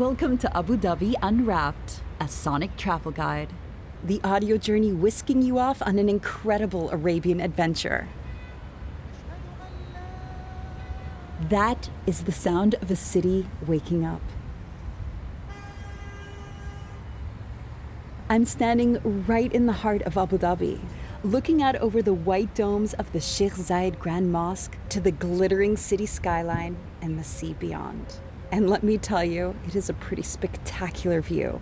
Welcome to Abu Dhabi Unwrapped, a sonic travel guide. The audio journey whisking you off on an incredible Arabian adventure. That is the sound of a city waking up. I'm standing right in the heart of Abu Dhabi, looking out over the white domes of the Sheikh Zayed Grand Mosque to the glittering city skyline and the sea beyond. And let me tell you, it is a pretty spectacular view.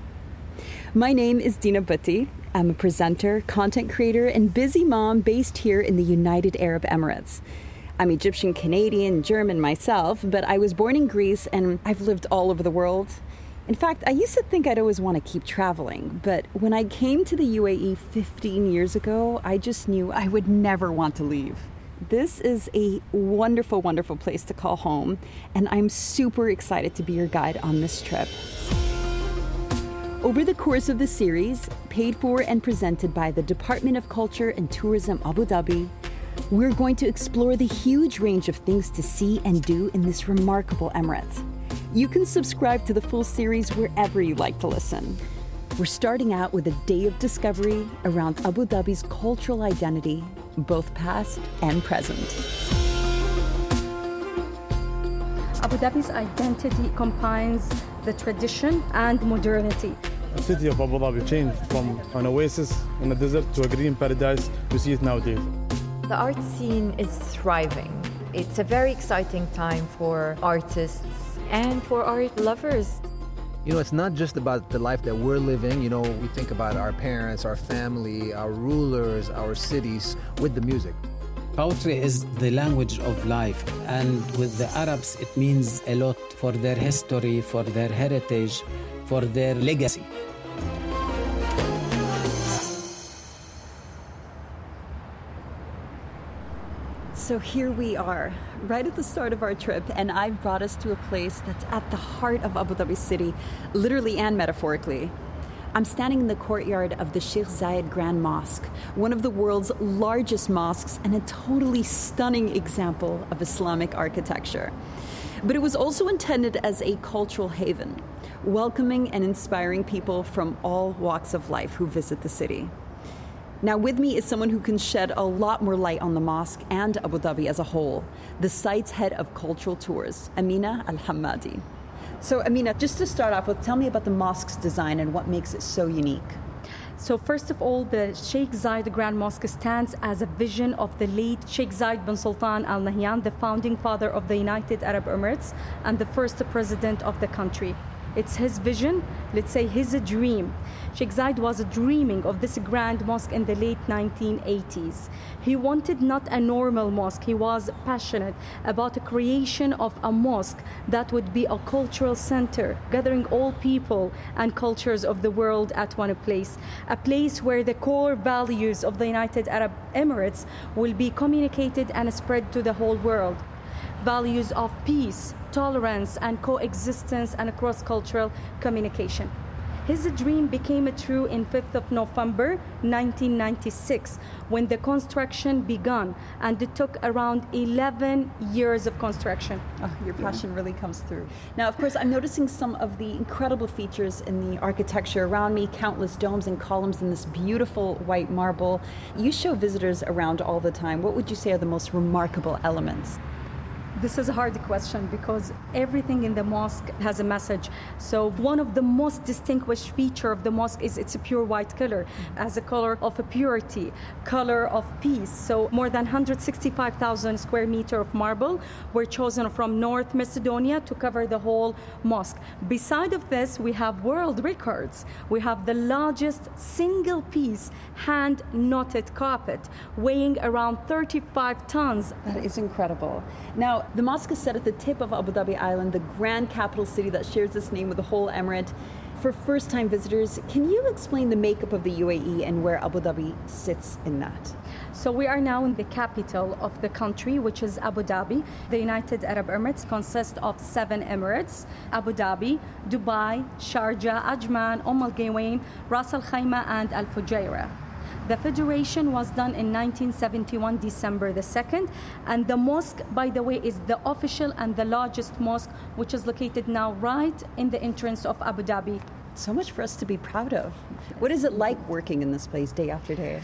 My name is Dina Butti. I'm a presenter, content creator, and busy mom based here in the United Arab Emirates. I'm Egyptian Canadian, German myself, but I was born in Greece and I've lived all over the world. In fact, I used to think I'd always want to keep traveling, but when I came to the UAE 15 years ago, I just knew I would never want to leave. This is a wonderful, wonderful place to call home, and I'm super excited to be your guide on this trip. Over the course of the series, paid for and presented by the Department of Culture and Tourism Abu Dhabi, we're going to explore the huge range of things to see and do in this remarkable emirate. You can subscribe to the full series wherever you like to listen. We're starting out with a day of discovery around Abu Dhabi's cultural identity both past and present. Abu Dhabi's identity combines the tradition and modernity. The city of Abu Dhabi changed from an oasis in the desert to a green paradise you see it nowadays. The art scene is thriving. It's a very exciting time for artists and for art lovers. You know, it's not just about the life that we're living. You know, we think about our parents, our family, our rulers, our cities with the music. Poetry is the language of life, and with the Arabs, it means a lot for their history, for their heritage, for their legacy. So here we are, right at the start of our trip, and I've brought us to a place that's at the heart of Abu Dhabi city, literally and metaphorically. I'm standing in the courtyard of the Sheikh Zayed Grand Mosque, one of the world's largest mosques and a totally stunning example of Islamic architecture. But it was also intended as a cultural haven, welcoming and inspiring people from all walks of life who visit the city. Now, with me is someone who can shed a lot more light on the mosque and Abu Dhabi as a whole, the site's head of cultural tours, Amina Al Hamadi. So, Amina, just to start off with, tell me about the mosque's design and what makes it so unique. So, first of all, the Sheikh Zayed Grand Mosque stands as a vision of the late Sheikh Zayed bin Sultan Al Nahyan, the founding father of the United Arab Emirates and the first president of the country. It's his vision, let's say his dream. Sheikh Zayed was dreaming of this grand mosque in the late 1980s. He wanted not a normal mosque, he was passionate about the creation of a mosque that would be a cultural center, gathering all people and cultures of the world at one place. A place where the core values of the United Arab Emirates will be communicated and spread to the whole world values of peace, tolerance, and coexistence and cross cultural communication. His dream became true in 5th of November 1996 when the construction began and it took around 11 years of construction. Oh, your passion yeah. really comes through. Now, of course, I'm noticing some of the incredible features in the architecture around me, countless domes and columns in this beautiful white marble. You show visitors around all the time. What would you say are the most remarkable elements? This is a hard question because everything in the mosque has a message. So one of the most distinguished feature of the mosque is its a pure white color as a color of a purity, color of peace. So more than 165,000 square meter of marble were chosen from North Macedonia to cover the whole mosque. Beside of this, we have world records. We have the largest single piece hand knotted carpet weighing around 35 tons. That is incredible. Now, the mosque is set at the tip of Abu Dhabi Island, the grand capital city that shares this name with the whole emirate. For first time visitors, can you explain the makeup of the UAE and where Abu Dhabi sits in that? So, we are now in the capital of the country, which is Abu Dhabi. The United Arab Emirates consists of seven emirates Abu Dhabi, Dubai, Sharjah, Ajman, Umm Al Ras Al Khaimah, and Al Fujairah. The federation was done in 1971, December the 2nd. And the mosque, by the way, is the official and the largest mosque, which is located now right in the entrance of Abu Dhabi. So much for us to be proud of. What is it like working in this place day after day?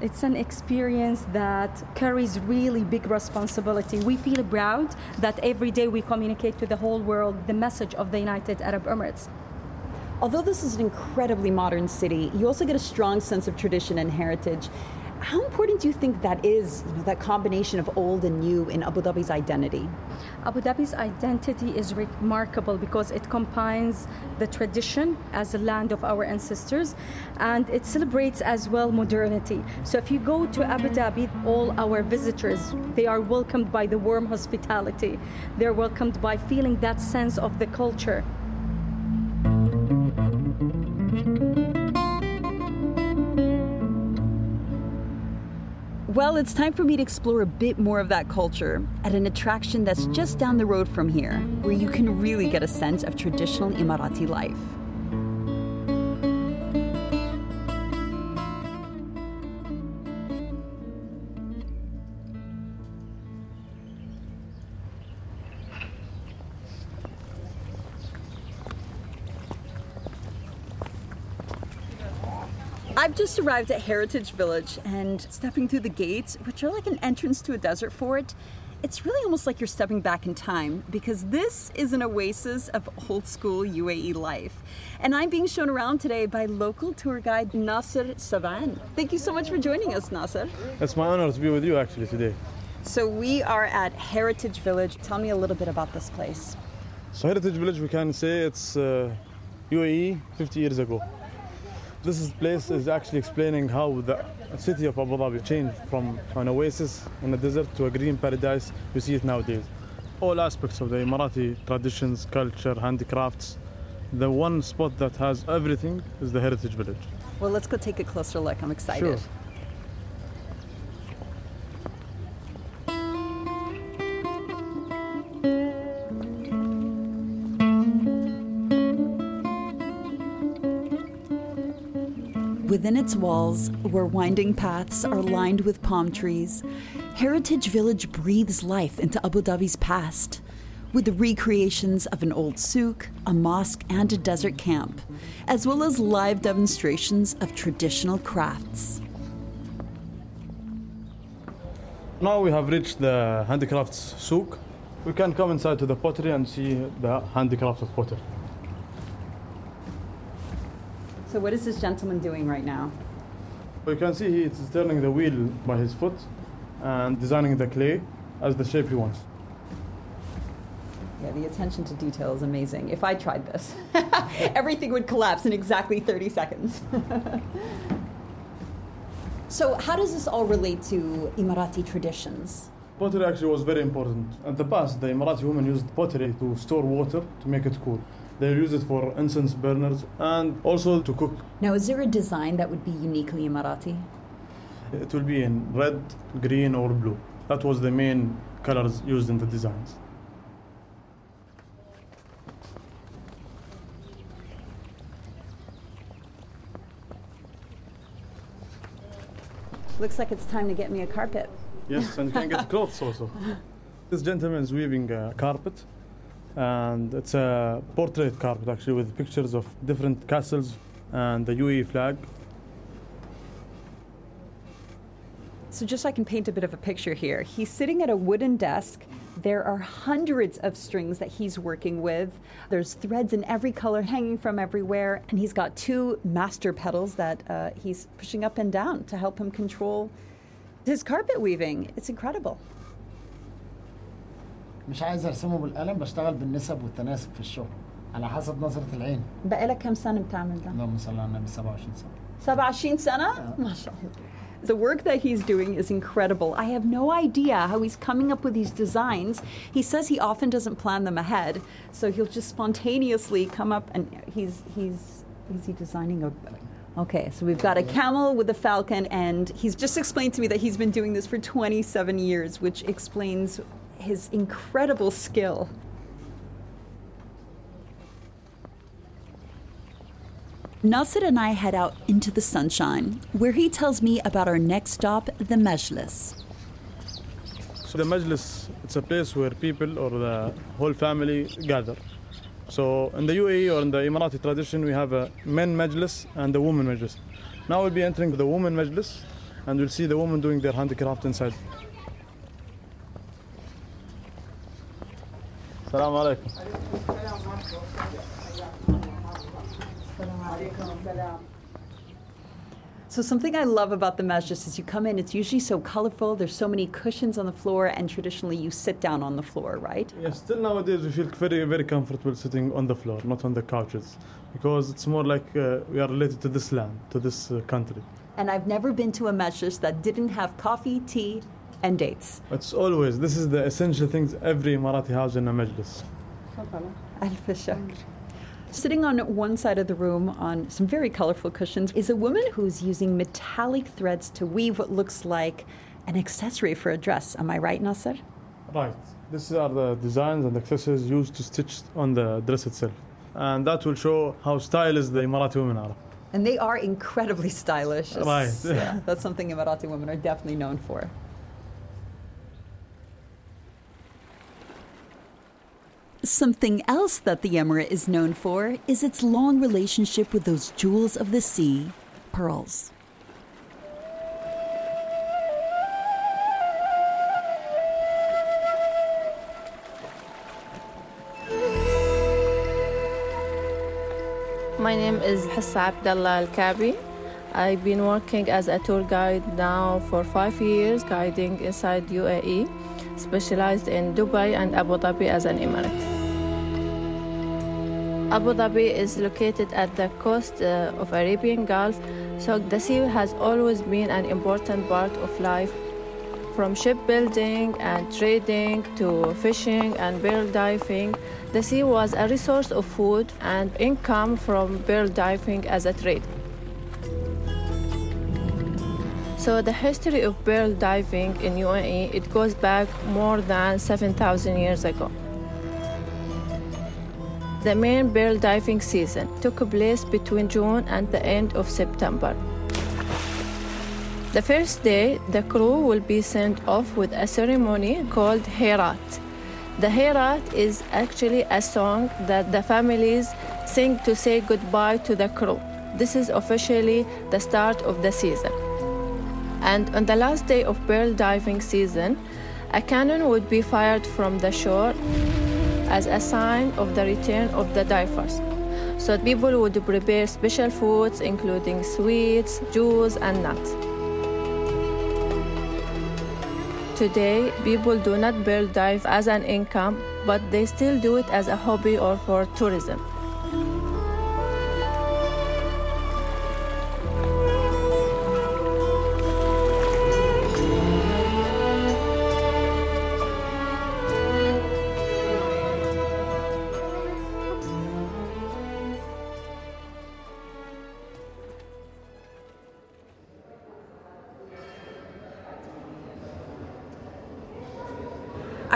It's an experience that carries really big responsibility. We feel proud that every day we communicate to the whole world the message of the United Arab Emirates. Although this is an incredibly modern city, you also get a strong sense of tradition and heritage. How important do you think that is, you know, that combination of old and new in Abu Dhabi's identity? Abu Dhabi's identity is remarkable because it combines the tradition as a land of our ancestors and it celebrates as well modernity. So if you go to Abu Dhabi, all our visitors, they are welcomed by the warm hospitality. They're welcomed by feeling that sense of the culture. Well, it's time for me to explore a bit more of that culture at an attraction that's just down the road from here, where you can really get a sense of traditional Emirati life. I've just arrived at Heritage Village and stepping through the gates, which are like an entrance to a desert fort, it's really almost like you're stepping back in time because this is an oasis of old school UAE life. And I'm being shown around today by local tour guide Nasser Savan. Thank you so much for joining us, Nasser. It's my honor to be with you actually today. So we are at Heritage Village. Tell me a little bit about this place. So Heritage Village, we can say it's uh, UAE 50 years ago. This place is actually explaining how the city of Abu Dhabi changed from an oasis in the desert to a green paradise we see it nowadays. All aspects of the Emirati traditions, culture, handicrafts. The one spot that has everything is the Heritage Village. Well, let's go take a closer look. I'm excited. Sure. Within its walls, where winding paths are lined with palm trees, Heritage Village breathes life into Abu Dhabi's past, with the recreations of an old souk, a mosque, and a desert camp, as well as live demonstrations of traditional crafts. Now we have reached the handicrafts souk. We can come inside to the pottery and see the handicraft of pottery. So, what is this gentleman doing right now? You can see he is turning the wheel by his foot and designing the clay as the shape he wants. Yeah, the attention to detail is amazing. If I tried this, everything would collapse in exactly 30 seconds. so, how does this all relate to Emirati traditions? Pottery actually was very important. In the past, the Emirati women used pottery to store water to make it cool. They use it for incense burners and also to cook. Now, is there a design that would be uniquely Emirati? It will be in red, green, or blue. That was the main colors used in the designs. Looks like it's time to get me a carpet. Yes, and you can get clothes also. This gentleman is weaving a carpet, and it's a portrait carpet actually with pictures of different castles and the UAE flag. So, just so I can paint a bit of a picture here, he's sitting at a wooden desk. There are hundreds of strings that he's working with. There's threads in every color hanging from everywhere, and he's got two master pedals that uh, he's pushing up and down to help him control his carpet weaving. It's incredible. مش عايز ارسمه بالقلم بشتغل بالنسب والتناسب في الشغل على حسب نظرة العين بقالك كم سنة بتعمل ده؟ اللهم صل على النبي 27 سنة 27 سنة؟ ما شاء الله. The work that he's doing is incredible. I have no idea how he's coming up with these designs. He says he often doesn't plan them ahead, so he'll just spontaneously come up and he's he's is he designing a Okay, so we've got a camel with a falcon and he's just explained to me that he's been doing this for 27 years, which explains his incredible skill. Nasser and I head out into the sunshine, where he tells me about our next stop, the Majlis. So the Majlis, it's a place where people or the whole family gather. So in the UAE or in the Emirati tradition, we have a men Majlis and a woman Majlis. Now we'll be entering the woman Majlis and we'll see the women doing their handicraft inside. Assalamu alaikum. So, something I love about the Majlis is you come in, it's usually so colorful, there's so many cushions on the floor, and traditionally you sit down on the floor, right? Yes, still nowadays we feel very, very comfortable sitting on the floor, not on the couches, because it's more like uh, we are related to this land, to this uh, country. And I've never been to a Majlis that didn't have coffee, tea, and dates. It's always, this is the essential things every Emirati house in a majlis. Alf shakr. Sitting on one side of the room on some very colorful cushions is a woman who's using metallic threads to weave what looks like an accessory for a dress. Am I right, Nasser? Right. These are the designs and accessories used to stitch on the dress itself. And that will show how stylish the Emirati women are. And they are incredibly stylish. Right. yeah, that's something Emirati women are definitely known for. Something else that the Emirate is known for is its long relationship with those jewels of the sea, pearls. My name is Hassa Abdallah Al Kabi. I've been working as a tour guide now for five years, guiding inside UAE, specialized in Dubai and Abu Dhabi as an emirate. Abu Dhabi is located at the coast uh, of Arabian Gulf, so the sea has always been an important part of life from shipbuilding and trading to fishing and pearl diving, the sea was a resource of food and income from pearl diving as a trade. So the history of pearl diving in UAE it goes back more than 7,000 years ago. The main pearl diving season took place between June and the end of September. The first day, the crew will be sent off with a ceremony called Herat. The Herat is actually a song that the families sing to say goodbye to the crew. This is officially the start of the season. And on the last day of pearl diving season, a cannon would be fired from the shore as a sign of the return of the divers. So people would prepare special foods including sweets, juice, and nuts. Today, people do not pearl dive as an income, but they still do it as a hobby or for tourism.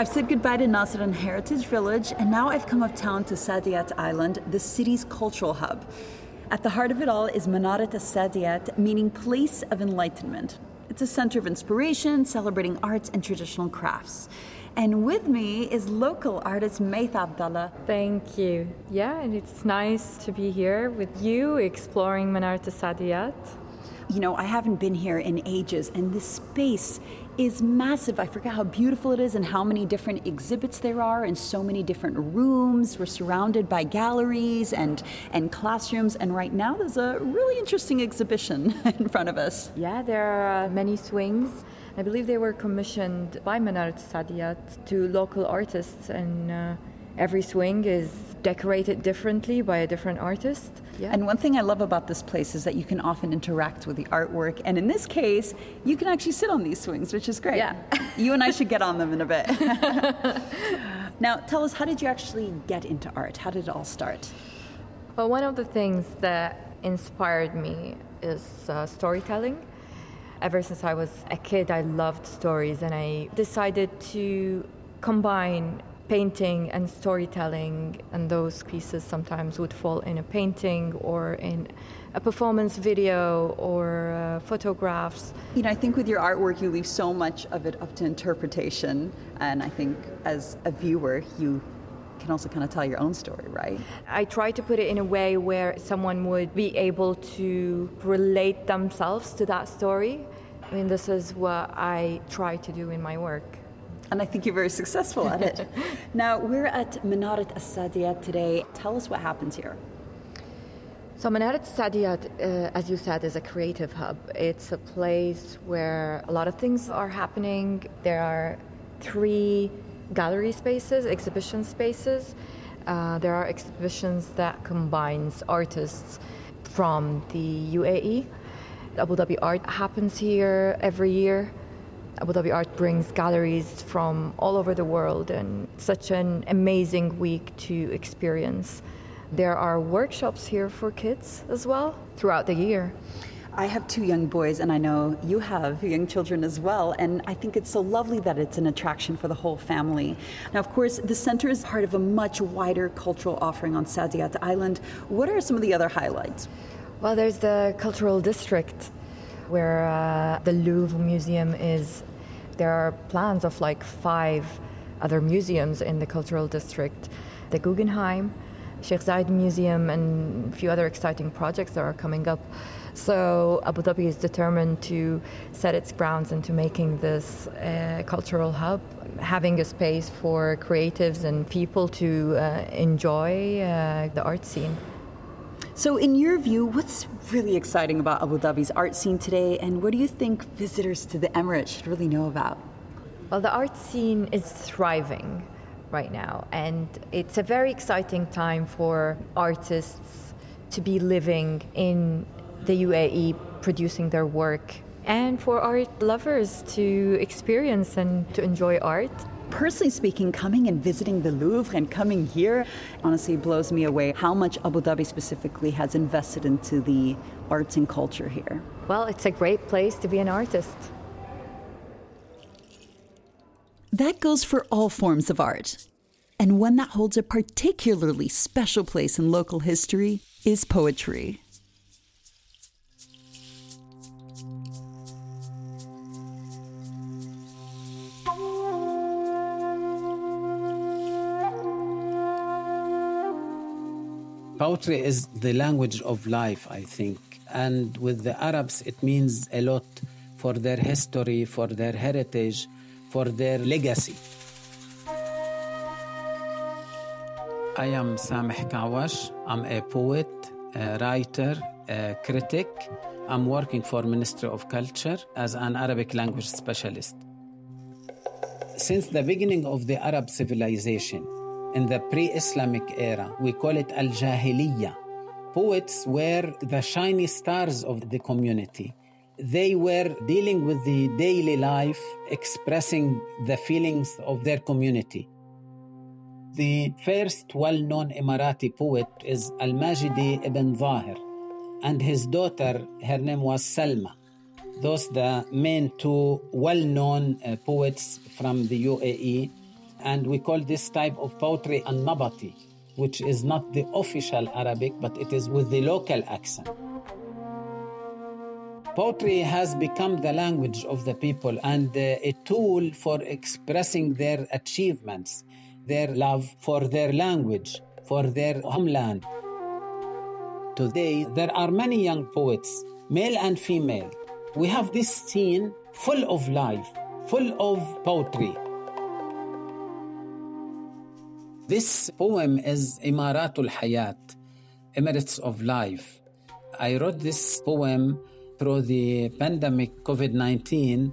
I've said goodbye to Nasser and Heritage Village, and now I've come uptown to Saadiyat Island, the city's cultural hub. At the heart of it all is Manarat Saadiyat, meaning place of enlightenment. It's a center of inspiration, celebrating arts and traditional crafts. And with me is local artist Maitha Abdalla. Thank you. Yeah, and it's nice to be here with you exploring Manarat Saadiyat. You know, I haven't been here in ages, and this space is massive. I forget how beautiful it is and how many different exhibits there are and so many different rooms. We're surrounded by galleries and, and classrooms, and right now there's a really interesting exhibition in front of us. Yeah, there are uh, many swings. I believe they were commissioned by Manarat Saadiyat to local artists, and uh, every swing is decorated differently by a different artist. Yeah. And one thing I love about this place is that you can often interact with the artwork. And in this case, you can actually sit on these swings, which is great. Yeah. you and I should get on them in a bit. now, tell us, how did you actually get into art? How did it all start? Well, one of the things that inspired me is uh, storytelling. Ever since I was a kid, I loved stories, and I decided to combine painting and storytelling, and those pieces sometimes would fall in a painting or in a performance video or uh, photographs. You know, I think with your artwork, you leave so much of it up to interpretation. And I think as a viewer, you can also kind of tell your own story, right? I try to put it in a way where someone would be able to relate themselves to that story. I mean, this is what I try to do in my work. And I think you're very successful at it. now, we're at Manarat As Saadiyat today. Tell us what happens here. So, Manarat Saadiyat, uh, as you said, is a creative hub. It's a place where a lot of things are happening. There are three gallery spaces, exhibition spaces. Uh, there are exhibitions that combines artists from the UAE. Abu Dhabi Art happens here every year. Abu Dhabi Art brings galleries from all over the world, and such an amazing week to experience. There are workshops here for kids as well throughout the year. I have two young boys, and I know you have young children as well. And I think it's so lovely that it's an attraction for the whole family. Now, of course, the center is part of a much wider cultural offering on Saadiyat Island. What are some of the other highlights? Well, there's the cultural district where uh, the Louvre Museum is. There are plans of like five other museums in the cultural district. The Guggenheim, Sheikh Zayed Museum, and a few other exciting projects that are coming up. So Abu Dhabi is determined to set its grounds into making this uh, cultural hub, having a space for creatives and people to uh, enjoy uh, the art scene. So, in your view, what's really exciting about Abu Dhabi's art scene today, and what do you think visitors to the Emirates should really know about? Well, the art scene is thriving right now, and it's a very exciting time for artists to be living in the UAE producing their work and for art lovers to experience and to enjoy art. Personally speaking, coming and visiting the Louvre and coming here honestly blows me away how much Abu Dhabi specifically has invested into the arts and culture here. Well, it's a great place to be an artist. That goes for all forms of art. And one that holds a particularly special place in local history is poetry. Poetry is the language of life, I think. And with the Arabs, it means a lot for their history, for their heritage, for their legacy. I am Sameh Kaawach. I'm a poet, a writer, a critic. I'm working for Ministry of Culture as an Arabic language specialist. Since the beginning of the Arab civilization, in the pre-Islamic era, we call it Al-Jahiliyyah. Poets were the shiny stars of the community. They were dealing with the daily life, expressing the feelings of their community. The first well-known Emirati poet is Al-Majidi ibn Zahir, and his daughter, her name was Salma. Those the main two well-known uh, poets from the UAE and we call this type of poetry an-nabati, which is not the official Arabic, but it is with the local accent. Poetry has become the language of the people and uh, a tool for expressing their achievements, their love for their language, for their homeland. Today, there are many young poets, male and female. We have this scene full of life, full of poetry. This poem is Imaratul Hayat, Emirates of Life. I wrote this poem through the pandemic COVID 19.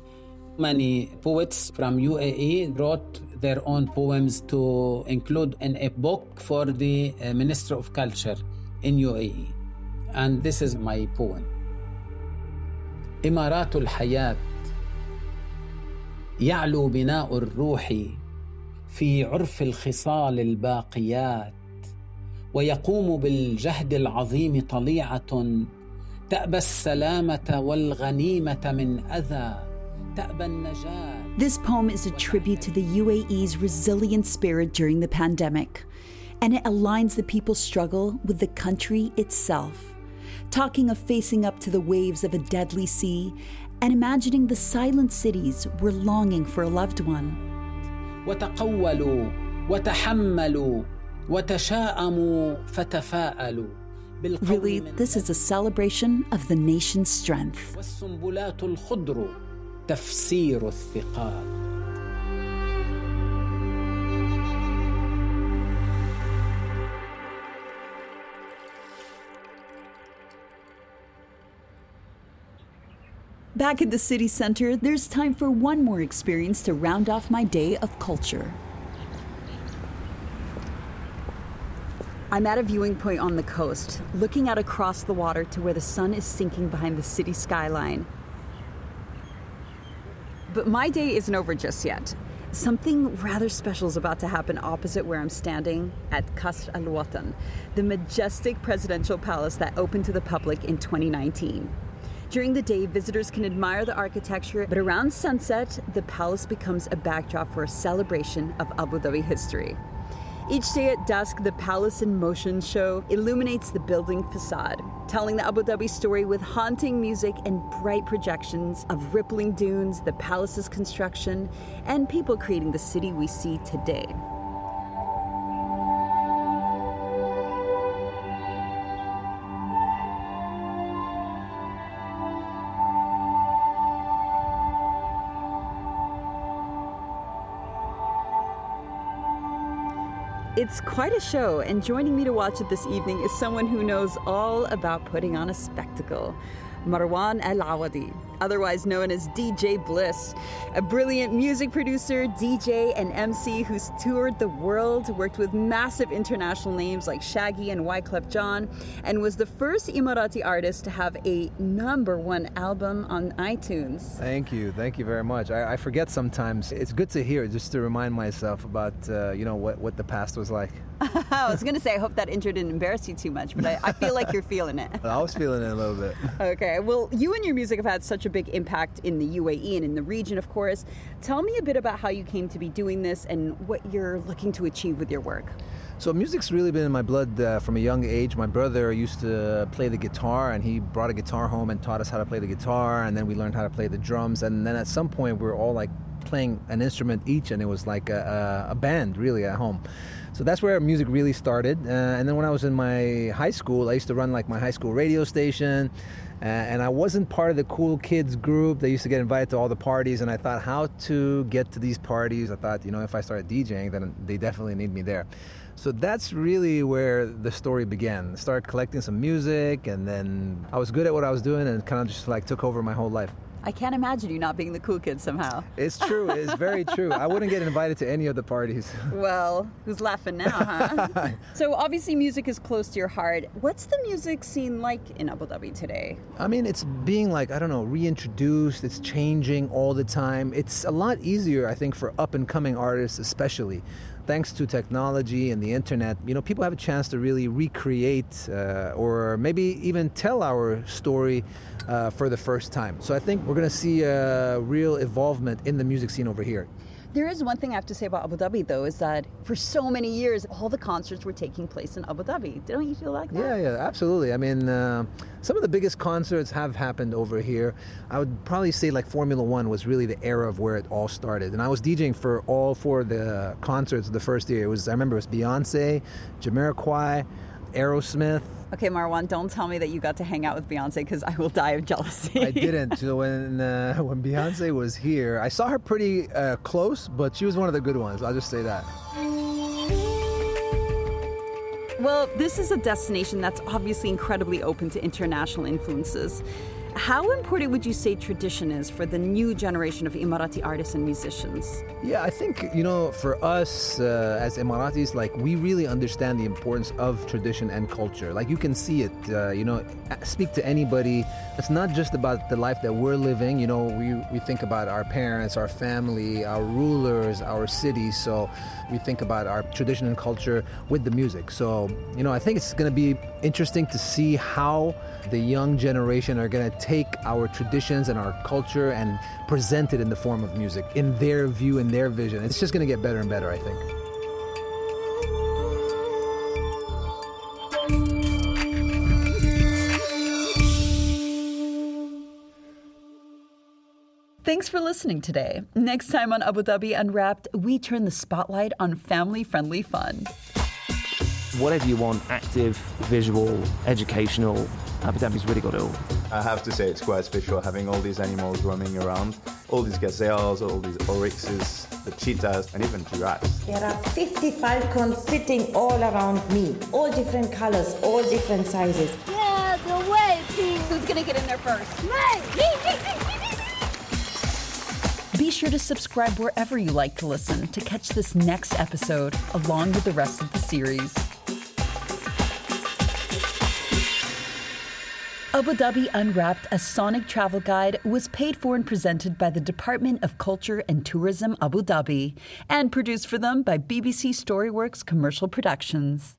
Many poets from UAE wrote their own poems to include in a book for the uh, Minister of Culture in UAE. And this is my poem. إمارات الحياة يعلو بناء الروح في عرف الخصال الباقيات ويقوم بالجهد العظيم طليعه تابى السلامه والغنيمه من اذى تابى النجاه This poem is a tribute to the UAE's resilient spirit during the pandemic, and it aligns the people's struggle with the country itself. talking of facing up to the waves of a deadly sea and imagining the silent cities we're longing for a loved one. وتقولوا وتحملوا وتشاءموا فتفاءلوا Really, this is a celebration of the nation's strength. والسنبلات الخضر تفسير الثقال Back at the city center, there's time for one more experience to round off my day of culture. I'm at a viewing point on the coast, looking out across the water to where the sun is sinking behind the city skyline. But my day isn't over just yet. Something rather special is about to happen opposite where I'm standing at Qasr Al Watan, the majestic presidential palace that opened to the public in 2019. During the day, visitors can admire the architecture, but around sunset, the palace becomes a backdrop for a celebration of Abu Dhabi history. Each day at dusk, the Palace in Motion show illuminates the building facade, telling the Abu Dhabi story with haunting music and bright projections of rippling dunes, the palace's construction, and people creating the city we see today. It's quite a show, and joining me to watch it this evening is someone who knows all about putting on a spectacle. Marwan Al Awadhi, otherwise known as DJ Bliss, a brilliant music producer, DJ, and MC who's toured the world, worked with massive international names like Shaggy and Wyclef Jean, and was the first Emirati artist to have a number one album on iTunes. Thank you, thank you very much. I, I forget sometimes. It's good to hear, just to remind myself about uh, you know what what the past was like. I was going to say, I hope that intro didn't embarrass you too much, but I, I feel like you're feeling it. I was feeling it a little bit. Okay, well, you and your music have had such a big impact in the UAE and in the region, of course. Tell me a bit about how you came to be doing this and what you're looking to achieve with your work. So music's really been in my blood uh, from a young age. My brother used to play the guitar, and he brought a guitar home and taught us how to play the guitar, and then we learned how to play the drums, and then at some point we were all like playing an instrument each, and it was like a, a band really at home. So that's where music really started. Uh, and then when I was in my high school, I used to run like my high school radio station. Uh, and I wasn't part of the cool kids group. They used to get invited to all the parties, and I thought how to get to these parties. I thought, you know, if I started DJing, then they definitely need me there. So that's really where the story began. I started collecting some music, and then I was good at what I was doing, and kind of just like took over my whole life. I can't imagine you not being the cool kid somehow. It's true. It's very true. I wouldn't get invited to any of the parties. Well, who's laughing now, huh? so obviously music is close to your heart. What's the music scene like in Abu Dhabi today? I mean, it's being like, I don't know, reintroduced. It's changing all the time. It's a lot easier, I think, for up and coming artists, especially thanks to technology and the internet, you know, people have a chance to really recreate uh, or maybe even tell our story uh, for the first time. So I think we're going to see a real involvement in the music scene over here. There is one thing I have to say about Abu Dhabi, though, is that for so many years, all the concerts were taking place in Abu Dhabi. Don't you feel like that? Yeah, yeah, absolutely. I mean, uh, some of the biggest concerts have happened over here. I would probably say like Formula One was really the era of where it all started. And I was DJing for all four of the concerts the first year. It was I remember it was Beyonce, Jamiroquai, Aerosmith. Okay, Marwan, don't tell me that you got to hang out with Beyonce because I will die of jealousy. I didn't. So when uh, when Beyonce was here, I saw her pretty uh, close, but she was one of the good ones. I'll just say that. Well, this is a destination that's obviously incredibly open to international influences. How important would you say tradition is for the new generation of Emirati artists and musicians? Yeah, I think, you know, for us uh, as Emiratis, like we really understand the importance of tradition and culture. Like you can see it, uh, you know, speak to anybody. It's not just about the life that we're living. You know, we, we think about our parents, our family, our rulers, our cities. So we think about our tradition and culture with the music. So, you know, I think it's going to be interesting to see how the young generation are going to take our traditions and our culture and present it in the form of music, in their view and their vision. It's just going to get better and better, I think. Thanks for listening today. Next time on Abu Dhabi Unwrapped, we turn the spotlight on family friendly fun. Whatever you want active, visual, educational Abu Dhabi's really got it all. I have to say it's quite special having all these animals roaming around. All these gazelles, all these oryxes, the cheetahs, and even giraffes. There are 50 falcons sitting all around me. All different colors, all different sizes. Yeah, the way, Pete. Who's gonna get in there first? Me, me, Be sure to subscribe wherever you like to listen to catch this next episode along with the rest of the series. Abu Dhabi Unwrapped, a sonic travel guide, was paid for and presented by the Department of Culture and Tourism Abu Dhabi and produced for them by BBC Storyworks Commercial Productions.